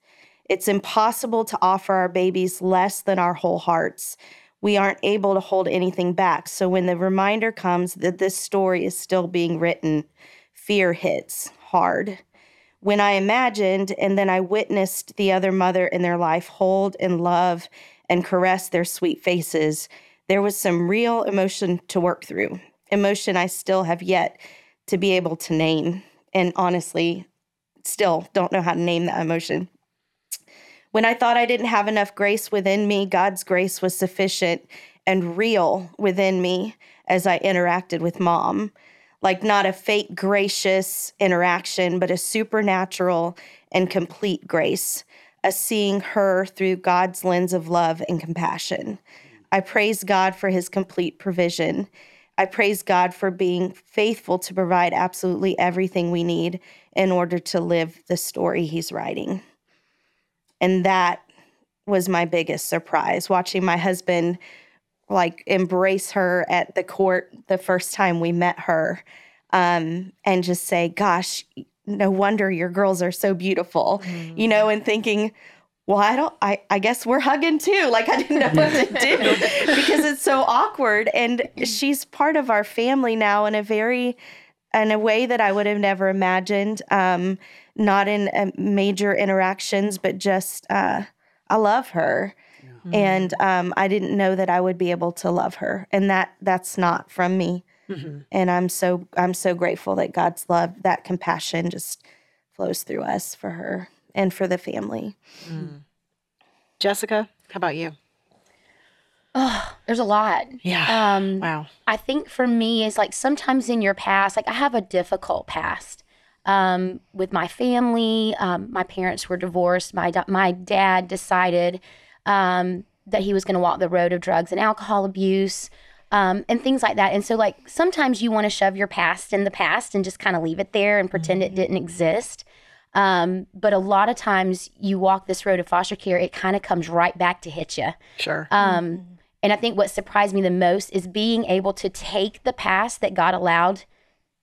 It's impossible to offer our babies less than our whole hearts. We aren't able to hold anything back. So when the reminder comes that this story is still being written, fear hits hard. When I imagined and then I witnessed the other mother in their life hold and love and caress their sweet faces, there was some real emotion to work through. Emotion I still have yet to be able to name. And honestly, still don't know how to name that emotion. When I thought I didn't have enough grace within me, God's grace was sufficient and real within me as I interacted with mom. Like not a fake gracious interaction, but a supernatural and complete grace, a seeing her through God's lens of love and compassion. I praise God for his complete provision. I praise God for being faithful to provide absolutely everything we need in order to live the story he's writing. And that was my biggest surprise watching my husband like embrace her at the court the first time we met her um, and just say, Gosh, no wonder your girls are so beautiful, mm. you know, and thinking, well, I don't, I, I guess we're hugging too. Like I didn't know what to do because it's so awkward. And she's part of our family now in a very, in a way that I would have never imagined. Um, not in uh, major interactions, but just, uh, I love her. Yeah. And um, I didn't know that I would be able to love her. And that, that's not from me. Mm-hmm. And I'm so, I'm so grateful that God's love, that compassion just flows through us for her and for the family. Mm. Jessica, how about you? Oh, there's a lot. Yeah. Um, wow. I think for me is like sometimes in your past, like I have a difficult past um, with my family. Um, my parents were divorced. My my dad decided um, that he was going to walk the road of drugs and alcohol abuse. Um, and things like that. And so, like, sometimes you want to shove your past in the past and just kind of leave it there and pretend mm-hmm. it didn't exist. Um, but a lot of times you walk this road of foster care, it kind of comes right back to hit you. Sure. Um, mm-hmm. And I think what surprised me the most is being able to take the past that God allowed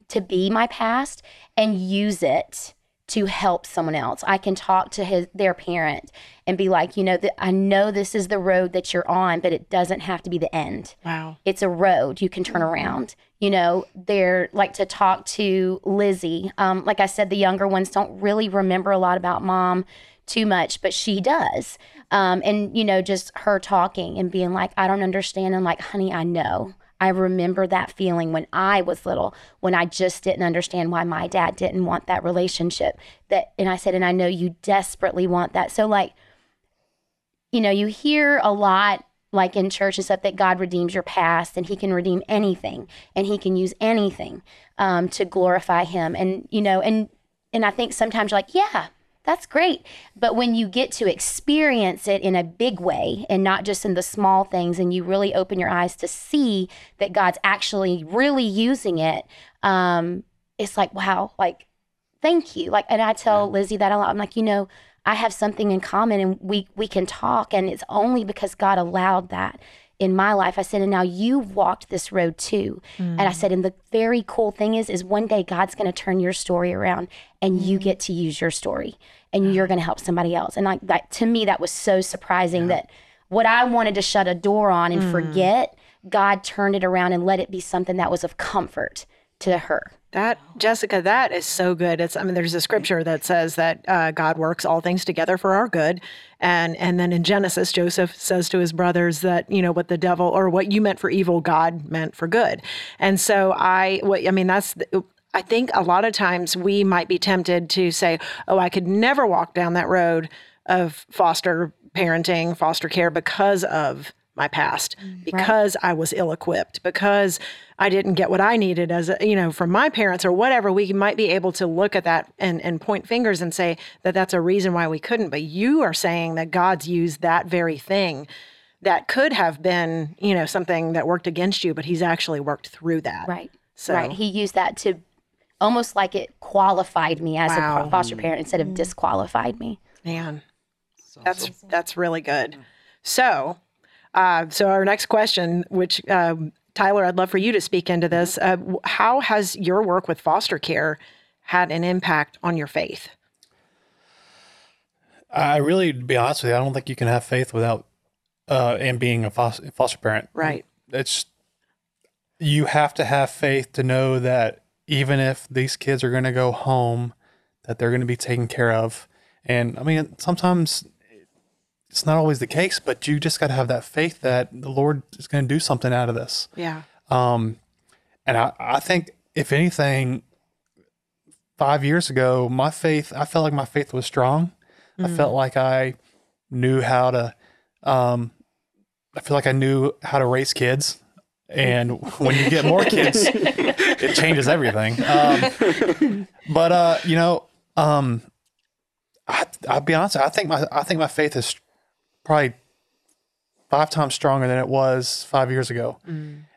to be my past and use it to help someone else. I can talk to his their parent and be like, you know, that I know this is the road that you're on, but it doesn't have to be the end. Wow. It's a road you can turn mm-hmm. around. You know, they're like to talk to Lizzie. Um, like I said, the younger ones don't really remember a lot about mom too much, but she does. Um, and you know, just her talking and being like, I don't understand. I'm like, honey, I know. I remember that feeling when I was little, when I just didn't understand why my dad didn't want that relationship. That and I said, and I know you desperately want that. So like, you know, you hear a lot like in church and stuff that God redeems your past and he can redeem anything and he can use anything um, to glorify him. And, you know, and and I think sometimes you're like, yeah, that's great. But when you get to experience it in a big way and not just in the small things, and you really open your eyes to see that God's actually really using it, um, it's like, wow, like, thank you. Like, and I tell Lizzie that a lot. I'm like, you know, I have something in common and we we can talk and it's only because God allowed that in my life. I said, and now you've walked this road too. Mm. And I said, and the very cool thing is, is one day God's going to turn your story around and mm. you get to use your story and you're going to help somebody else. And like that, to me, that was so surprising yeah. that what I wanted to shut a door on and mm. forget, God turned it around and let it be something that was of comfort to her. That Jessica, that is so good. It's I mean, there's a scripture that says that uh, God works all things together for our good, and and then in Genesis, Joseph says to his brothers that you know what the devil or what you meant for evil, God meant for good. And so I, what I mean, that's I think a lot of times we might be tempted to say, "Oh, I could never walk down that road of foster parenting, foster care because of my past mm, because right. I was ill equipped, because I didn't get what I needed as a, you know, from my parents or whatever. We might be able to look at that and, and point fingers and say that that's a reason why we couldn't. But you are saying that God's used that very thing that could have been, you know, something that worked against you, but he's actually worked through that. Right. So, right. He used that to almost like it qualified me as wow. a foster parent instead of mm. disqualified me. Man, that's, that's really good. So, uh, so our next question, which um, Tyler, I'd love for you to speak into this. Uh, how has your work with foster care had an impact on your faith? I really, to be honest with you, I don't think you can have faith without uh, and being a foster, foster parent. Right. It's you have to have faith to know that even if these kids are going to go home, that they're going to be taken care of. And I mean, sometimes it's not always the case, but you just got to have that faith that the Lord is going to do something out of this. Yeah. Um, and I, I think if anything, five years ago, my faith, I felt like my faith was strong. I felt like I knew how to, um, I feel like I knew how to raise kids. And when you get more kids, it changes everything. Um, but, uh, you know, um, I, I'll be honest. I think my, I think my faith is probably five times stronger than it was five years ago.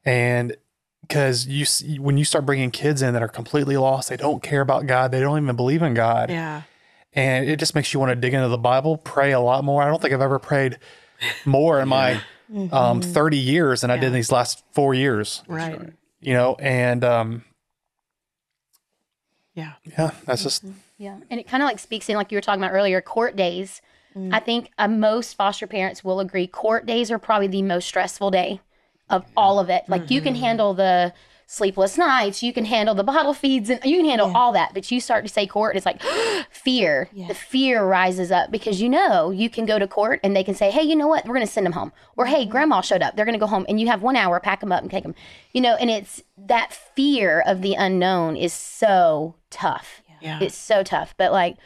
And because you, see, when you start bringing kids in that are completely lost, they don't care about God, they don't even believe in God Yeah. and it just makes you want to dig into the Bible, pray a lot more. I don't think I've ever prayed more in my um, 30 years than I did in these last four years, Right. you know, and um, Yeah. yeah, that's just, Yeah. And it kind of like speaks in, like you were talking about earlier, court days. I think uh, most foster parents will agree court days are probably the most stressful day of all of it. Like you can handle the sleepless nights, you can handle the bottle feeds, and you can handle all that. But you start to say court, and it's like fear. The fear rises up because you know you can go to court and they can say, hey, you know what? We're going to send them home. Or hey, grandma showed up. They're going to go home. And you have one hour, pack them up and take them. You know, and it's that fear of the unknown is so tough. Yeah. It's so tough. But like,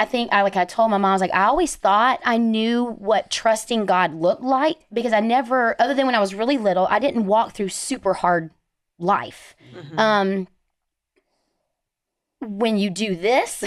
I think I like I told my mom I was like I always thought I knew what trusting God looked like because I never other than when I was really little I didn't walk through super hard life. Um when you do this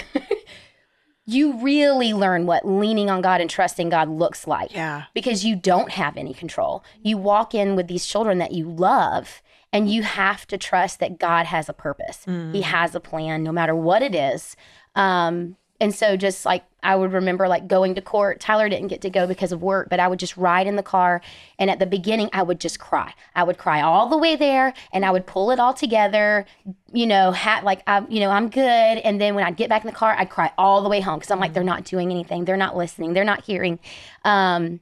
you really learn what leaning on God and trusting God looks like Yeah. because you don't have any control. You walk in with these children that you love, and you have to trust that God has a purpose. He has a plan, no matter what it is. Um, and so, just like I would remember, like going to court. Tyler didn't get to go because of work, but I would just ride in the car. And at the beginning, I would just cry. I would cry all the way there, and I would pull it all together. You know, hat like I'm, you know, I'm good. And then when I'd get back in the car, I'd cry all the way home because I'm like, they're not doing anything. They're not listening. They're not hearing. Um,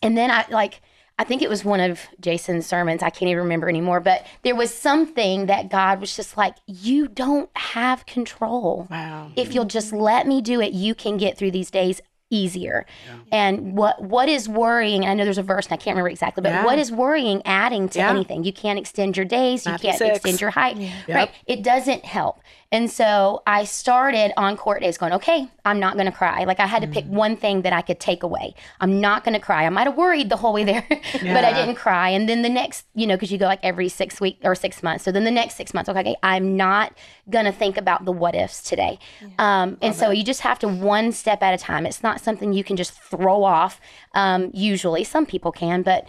and then I like I think it was one of Jason's sermons. I can't even remember anymore, but there was something that God was just like, you don't have control. Wow. If you'll just let me do it, you can get through these days easier. And what what is worrying? I know there's a verse and I can't remember exactly, but Yeah. what is worrying adding to Yeah. anything? You can't extend your days, you can't extend your height. Right. It doesn't help. And so I started on court days going, okay, I'm not going to cry. Like I had to Mm. pick one thing that I could take away. I'm not going to cry. I might have worried the whole way there, but I didn't cry. And then the next, you know, because you go like every six week or six months. So then the next six months, okay, I'm not going to think about the what ifs today. Um, and so you just have to one step at a time. It's not something you can just throw off. Um, usually, some people can, but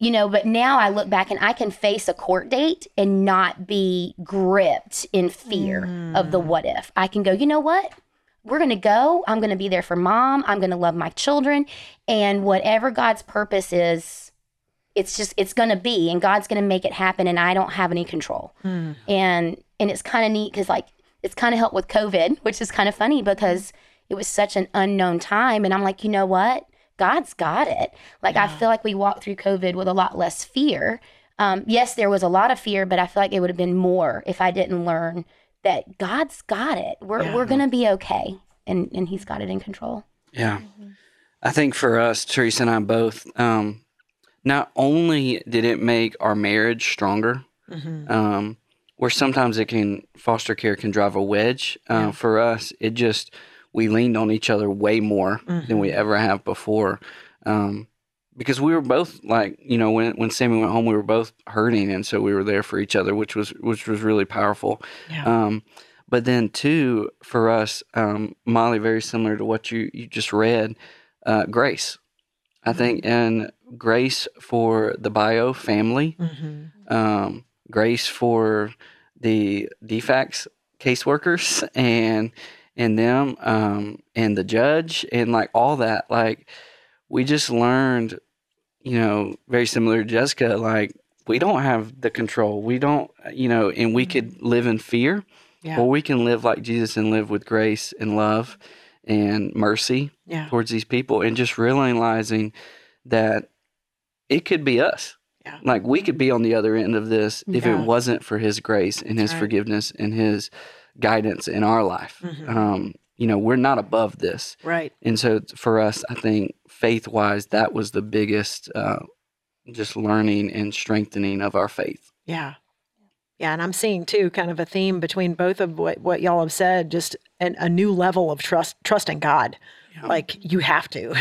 you know, but now I look back and I can face a court date and not be gripped in fear of the mm. what if. I can go, you know what? We're going to go. I'm going to be there for mom. I'm going to love my children. And whatever God's purpose is, it's just, it's going to be, and God's going to make it happen. And I don't have any control. Hmm. And, and it's kind of neat because, like, it's kind of helped with COVID, which is kind of funny because it was such an unknown time. And I'm like, you know what? God's got it. Like, I feel like we walked through COVID with a lot less fear. Um, yes, there was a lot of fear, but I feel like it would have been more if I didn't learn that God's got it. We're, we're going to be okay. And, and He's got it in control. Yeah. I think for us, Teresa and I both, um, not only did it make our marriage stronger, um, where sometimes it can, foster care can drive a wedge. Uh, For us, it just, we leaned on each other way more than we ever have before. Um, because we were both like, you know, when when Sammy went home, we were both hurting, and so we were there for each other, which was which was really powerful. Yeah. Um, but then too, for us, um, Molly, very similar to what you you just read, uh, grace. I think and grace for the bio family, um, grace for the DFACS caseworkers and and them um, and the judge and like all that. Like we just learned, you know, very similar to Jessica. Like we don't have the control. We don't, you know, and we could live in fear, Yeah. or we can live like Jesus and live with grace and love and mercy Yeah. towards these people, and just realizing that it could be us. Yeah. Like we could be on the other end of this if Yeah. it wasn't for His grace and His right. forgiveness and His guidance in our life. Um, you know, we're not above this. Right. And so for us, I think faith wise, that was the biggest uh, just learning and strengthening of our faith. Yeah. Yeah, and I'm seeing too kind of a theme between both of what, what y'all have said, just an, a new level of trust trusting God. Like you have to.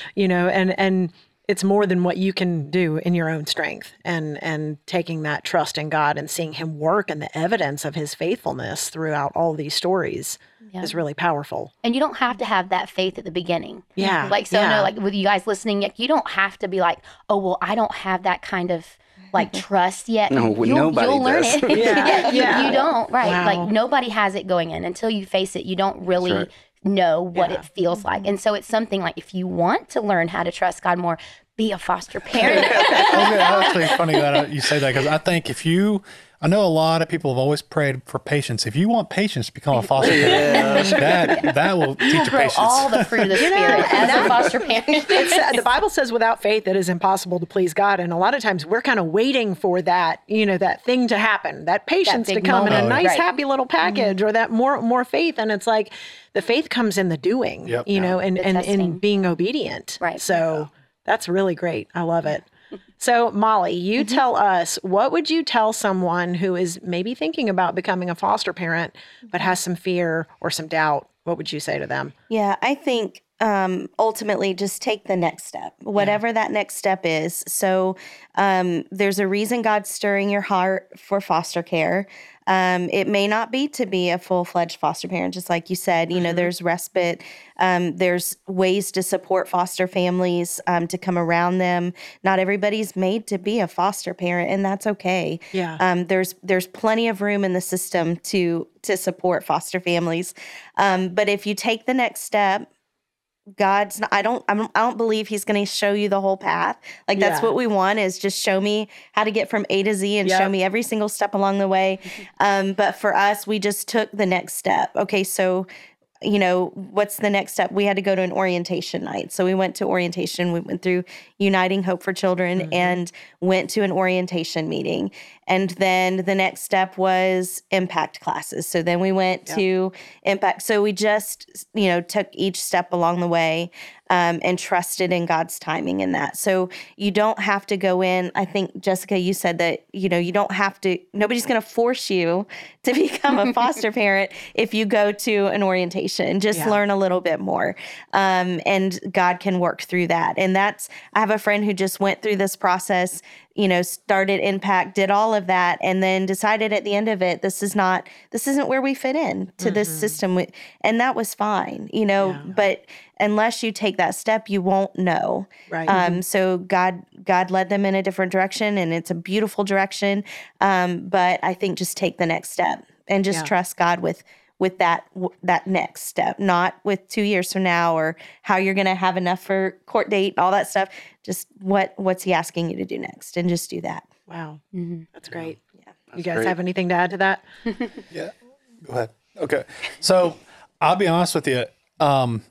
you know, and and it's more than what you can do in your own strength and and taking that trust in God and seeing him work and the evidence of his faithfulness throughout all these stories Yeah. is really powerful. And you don't have to have that faith at the beginning. Yeah. Like so yeah. no, like with you guys listening, like, you don't have to be like, oh well, I don't have that kind of like trust yet. No, you'll, nobody you'll learn does. it. Yeah, you, yeah. you don't, right? Wow. Like nobody has it going in until you face it. You don't really right. Know what Yeah. it feels like. And so it's something like if you want to learn how to trust God more, be a foster parent. okay, that's actually funny that uh, you say that because I think if you, I know a lot of people have always prayed for patience. If you want patience to become a foster parent, that that will teach you patience. all the fruit of the spirit as a foster parent. Uh, the Bible says without faith it is impossible to please God. And a lot of times we're kind of waiting for that, you know, that thing to happen, that patience to big come in a nice, Right. happy little package or that more more faith. And it's like the faith comes in the doing, Yep. you know, and, The and in being obedient. Right. So that's really great. I love it. So Molly, you tell us what would you tell someone who is maybe thinking about becoming a foster parent but has some fear or some doubt? What would you say to them? Yeah, I think um, ultimately just take the next step, whatever that next step is. So um, there's a reason God's stirring your heart for foster care. Um, it may not be to be a full fledged foster parent, just like you said. You know, there's respite. Um, there's ways to support foster families um, to come around them. Not everybody's made to be a foster parent, and that's okay. Yeah. Um, there's there's plenty of room in the system to to support foster families. Um, but if you take the next step, God's not, I don't I don't, I don't believe he's going to show you the whole path. Like that's Yeah. what we want is just show me how to get from A to Z and show me every single step along the way. Um, but for us, we just took the next step. Okay, so you know, what's the next step? We had to go to an orientation night. So we went to orientation. We went through Uniting Hope for Children mm-hmm. and went to an orientation meeting. And then the next step was impact classes. So then we went to impact. So we just, you know, took each step along the way um, and trusted in God's timing in that. So you don't have to go in. I think, Jessica, you said that, you know, you don't have to, nobody's going to force you to become a foster parent if you go to an orientation. Just Yeah. learn a little bit more. Um, and God can work through that. And that's, I have a friend who just went through this process, you know, started Impact, did all of that, and then decided at the end of it, this is not, this isn't where we fit in to this system. And that was fine, you know, but unless you take that step, you won't know. Right. Um, so God, God led them in a different direction, and it's a beautiful direction. Um, but I think just take the next step and just Yeah. trust God with with that w- that next step, not with two years from now or how you're going to have enough for court date, all that stuff. Just what what's He asking you to do next, and just do that. Wow. Mm-hmm. That's great. Yeah. You guys great. have anything to add to that? Yeah. Go ahead. Okay. So I'll be honest with you. Um,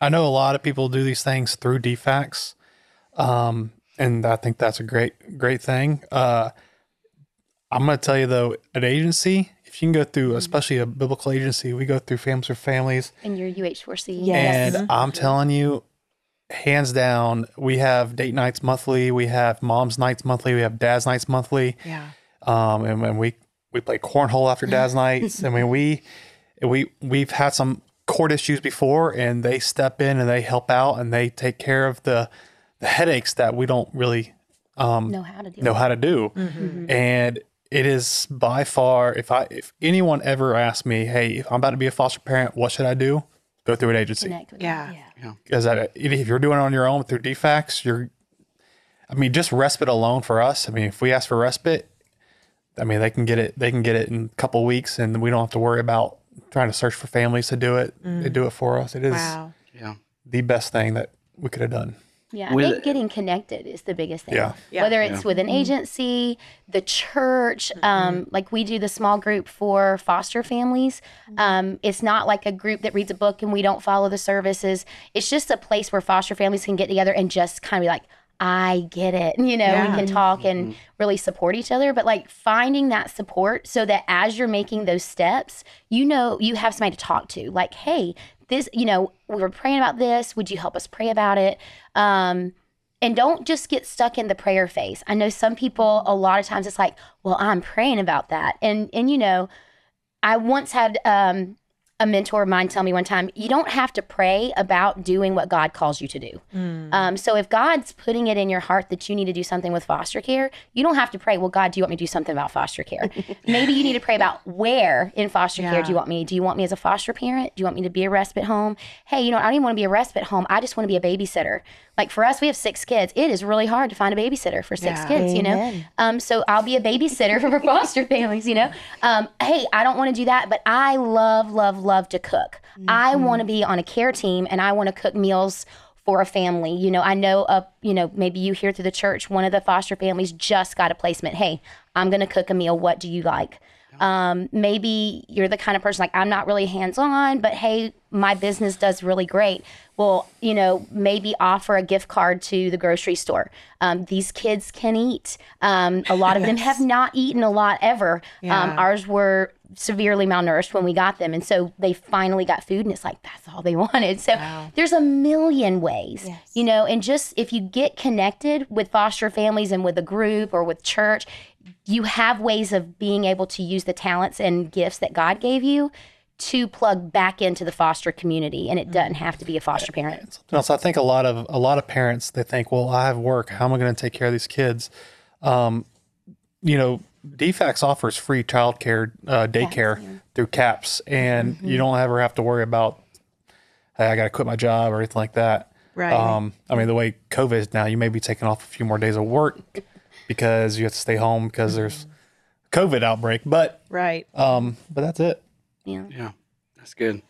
I know a lot of people do these things through DFACS. Um, and I think that's a great, great thing. Uh, I'm going to tell you though, an agency, if you can go through, especially a biblical agency, we go through Families for Families. And your UH4C. Yes. And I'm telling you, hands down, we have date nights monthly, we have mom's nights monthly, we have dad's nights monthly. Yeah. Um, and when we we play cornhole after dad's nights. I mean, we we we've had some court issues before, and they step in and they help out and they take care of the the headaches that we don't really um, Know how to do know how to do. Mm-hmm. And it is by far, if I if anyone ever asks me, hey, if I'm about to be a foster parent, what should I do? Go through an agency Connect with Yeah. them. Yeah. because if you're doing it on your own through DFACS, you're, I mean, just respite alone for us. I mean, if we ask for respite, I mean, they can get it. They can get it in a couple weeks, and we don't have to worry about trying to search for families to do it. They do it for us. It is Wow. Yeah. the best thing that we could have done. Yeah, I With- think getting connected is the biggest thing. Yeah. Yeah. Whether it's with an agency, the church, um, like we do the small group for foster families. Um, it's not like a group that reads a book and we don't follow the services. It's just a place where foster families can get together and just kind of be like, I get it. You know, Yeah. we can talk and really support each other, but like finding that support so that as you're making those steps, you know, you have somebody to talk to. Like, hey, this, you know, we were praying about this. Would you help us pray about it? Um, and don't just get stuck in the prayer phase. I know some people a lot of times it's like, well, I'm praying about that. And and you know, I once had um a mentor of mine tell me one time, you don't have to pray about doing what God calls you to do. Um, so if God's putting it in your heart that you need to do something with foster care, you don't have to pray, well, God, do you want me to do something about foster care? Maybe you need to pray about where in foster care do you want me? Do you want me as a foster parent? Do you want me to be a respite home? Hey, you know, I don't even want to be a respite home. I just want to be a babysitter. Like for us, we have six kids. It is really hard to find a babysitter for six Yeah. kids, you know? Um, so I'll be a babysitter for foster families, you know? Um, hey, I don't want to do that, but I love, love, love to cook. I want to be on a care team and I want to cook meals for a family. You know, I know up, you know, maybe you hear through the church, one of the foster families just got a placement. Hey, I'm going to cook a meal. What do you like? Um, maybe you're the kind of person like, I'm not really hands on, but hey, my business does really great. Well, you know, maybe offer a gift card to the grocery store. Um, these kids can eat. Um, a lot of them have not eaten a lot ever. Yeah. Um, ours were severely malnourished when we got them. And so they finally got food, and it's like, that's all they wanted. So there's a million ways, Yes. you know, and just if you get connected with foster families and with a group or with church, you have ways of being able to use the talents and gifts that God gave you to plug back into the foster community and it doesn't have to be a foster parent. No, so I think a lot of a lot of parents they think, well, I have work. How am I going to take care of these kids? Um, you know, DFACS offers free childcare, uh, daycare through CAPS, and you don't ever have to worry about, hey, I got to quit my job or anything like that. Right. Um, I mean, the way COVID is now, you may be taking off a few more days of work because you have to stay home because there's COVID outbreak. But Right. um, but that's it. Yeah. Yeah, that's good.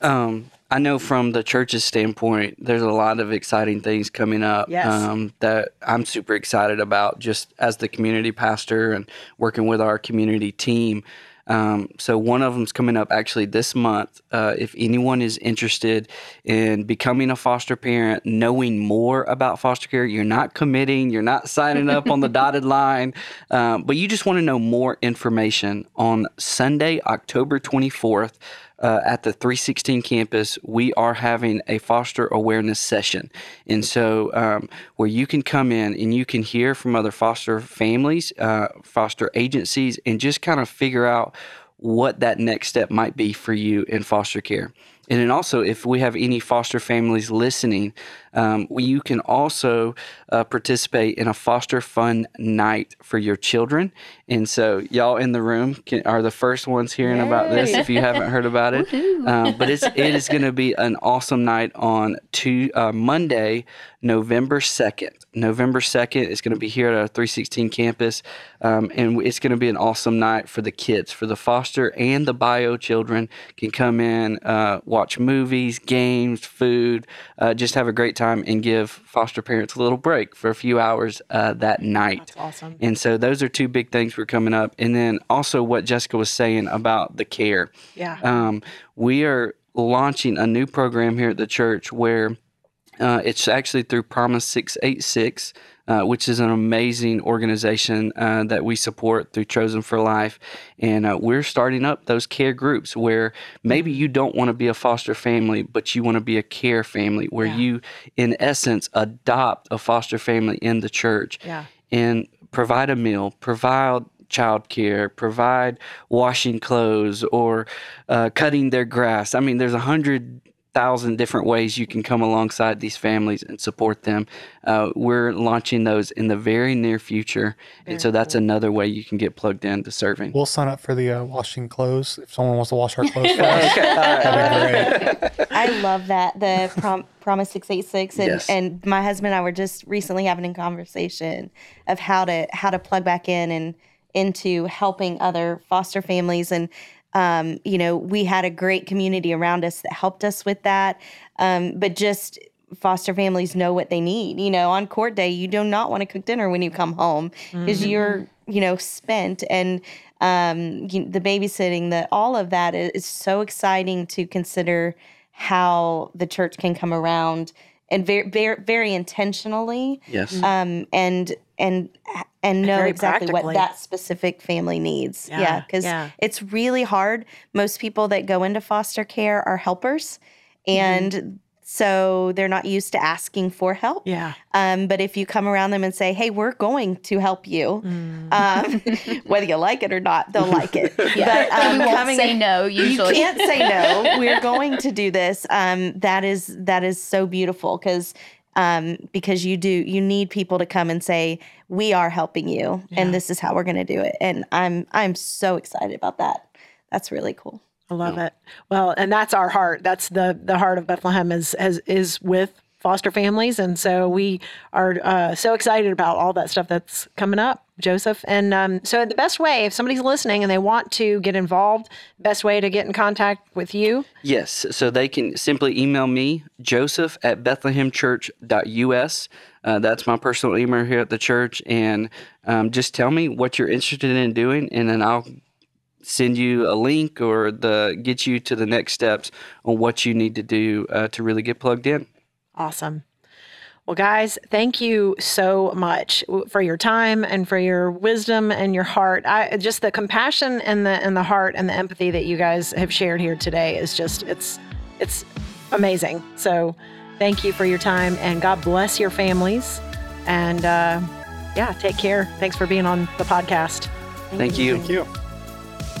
Um, I know from the church's standpoint, there's a lot of exciting things coming up Yes. um, that I'm super excited about just as the community pastor and working with our community team. Um, so one of them's coming up actually this month. Uh, if anyone is interested in becoming a foster parent, knowing more about foster care, you're not committing, you're not signing up on the dotted line, um, but you just want to know more information on Sunday, October 24th. Uh, at the 316 campus, we are having a foster awareness session. And so, um, where you can come in and you can hear from other foster families, uh, foster agencies, and just kind of figure out what that next step might be for you in foster care. And then also, if we have any foster families listening, um, you can also uh, participate in a foster fun night for your children. And so, y'all in the room can, are the first ones hearing about this. If you haven't heard about it, um, but it's it is going to be an awesome night on two, uh, Monday, November second. November second is going to be here at our 316 campus, um, and it's going to be an awesome night for the kids, for the foster and the bio children can come in, uh, watch movies, games, food, uh, just have a great time and give foster parents a little break for a few hours uh, that night. That's awesome. And so those are two big things we're coming up. And then also what Jessica was saying about the care. Yeah. Um, we are launching a new program here at the church where uh, it's actually through Promise 686, uh, which is an amazing organization uh, that we support through Chosen for Life. And uh, we're starting up those care groups where maybe you don't want to be a foster family, but you want to be a care family, where Yeah. you, in essence, adopt a foster family in the church Yeah. and provide a meal, provide childcare, provide washing clothes or uh, cutting their grass. I mean, there's a hundred thousand different ways you can come alongside these families and support them. Uh, we're launching those in the very near future, and so that's another way you can get plugged into serving. We'll sign up for the uh, washing clothes if someone wants to wash our clothes for us. That'd be great. I love that the prom- Promise Six Eight Six, and Yes. and my husband and I were just recently having a conversation of how to how to plug back in and into helping other foster families and. Um, you know, we had a great community around us that helped us with that. Um, but just foster families know what they need. You know, on court day, you do not want to cook dinner when you come home because you're, you know, spent and um, you, the babysitting, the all of that is, is so exciting to consider how the church can come around and very very very intentionally Yes. um, and and and know very exactly what that specific family needs. Yeah, Yeah, because yeah. it's really hard. Most people that go into foster care are helpers, Mm-hmm. So they're not used to asking for help. Yeah. Um, but if you come around them and say, "Hey, we're going to help you," Mm. um, whether you like it or not, they'll like it. Yeah. But um, you won't coming say in- no you can't say no. We're going to do this. Um, that is that is so beautiful because um, because you do you need people to come and say we are helping you and this is how we're going to do it. And I'm I'm so excited about that. That's really cool. I love it. Well, and that's our heart. That's the the heart of Bethlehem is has is with foster families, and so we are uh, so excited about all that stuff that's coming up, Joseph. And um, so the best way, if somebody's listening and they want to get involved, best way to get in contact with you. Yes, so they can simply email me, joseph at bethlehemchurch.us. Uh, that's my personal email here at the church. And um, just tell me what you're interested in doing, and then I'll send you a link or the get you to the next steps on what you need to do uh, to really get plugged in. Awesome. Well, guys, thank you so much for your time and for your wisdom and your heart. I just the compassion and the and the heart and the empathy that you guys have shared here today is just it's it's amazing. So, thank you for your time and God bless your families. And uh, yeah, take care. Thanks for being on the podcast. Thank you. Thank you.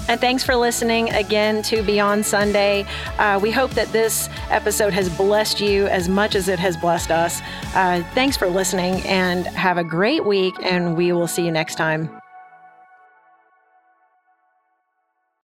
And thanks for listening again to Beyond Sunday. Uh, we hope that this episode has blessed you as much as it has blessed us. Uh, thanks for listening and have a great week, and we will see you next time.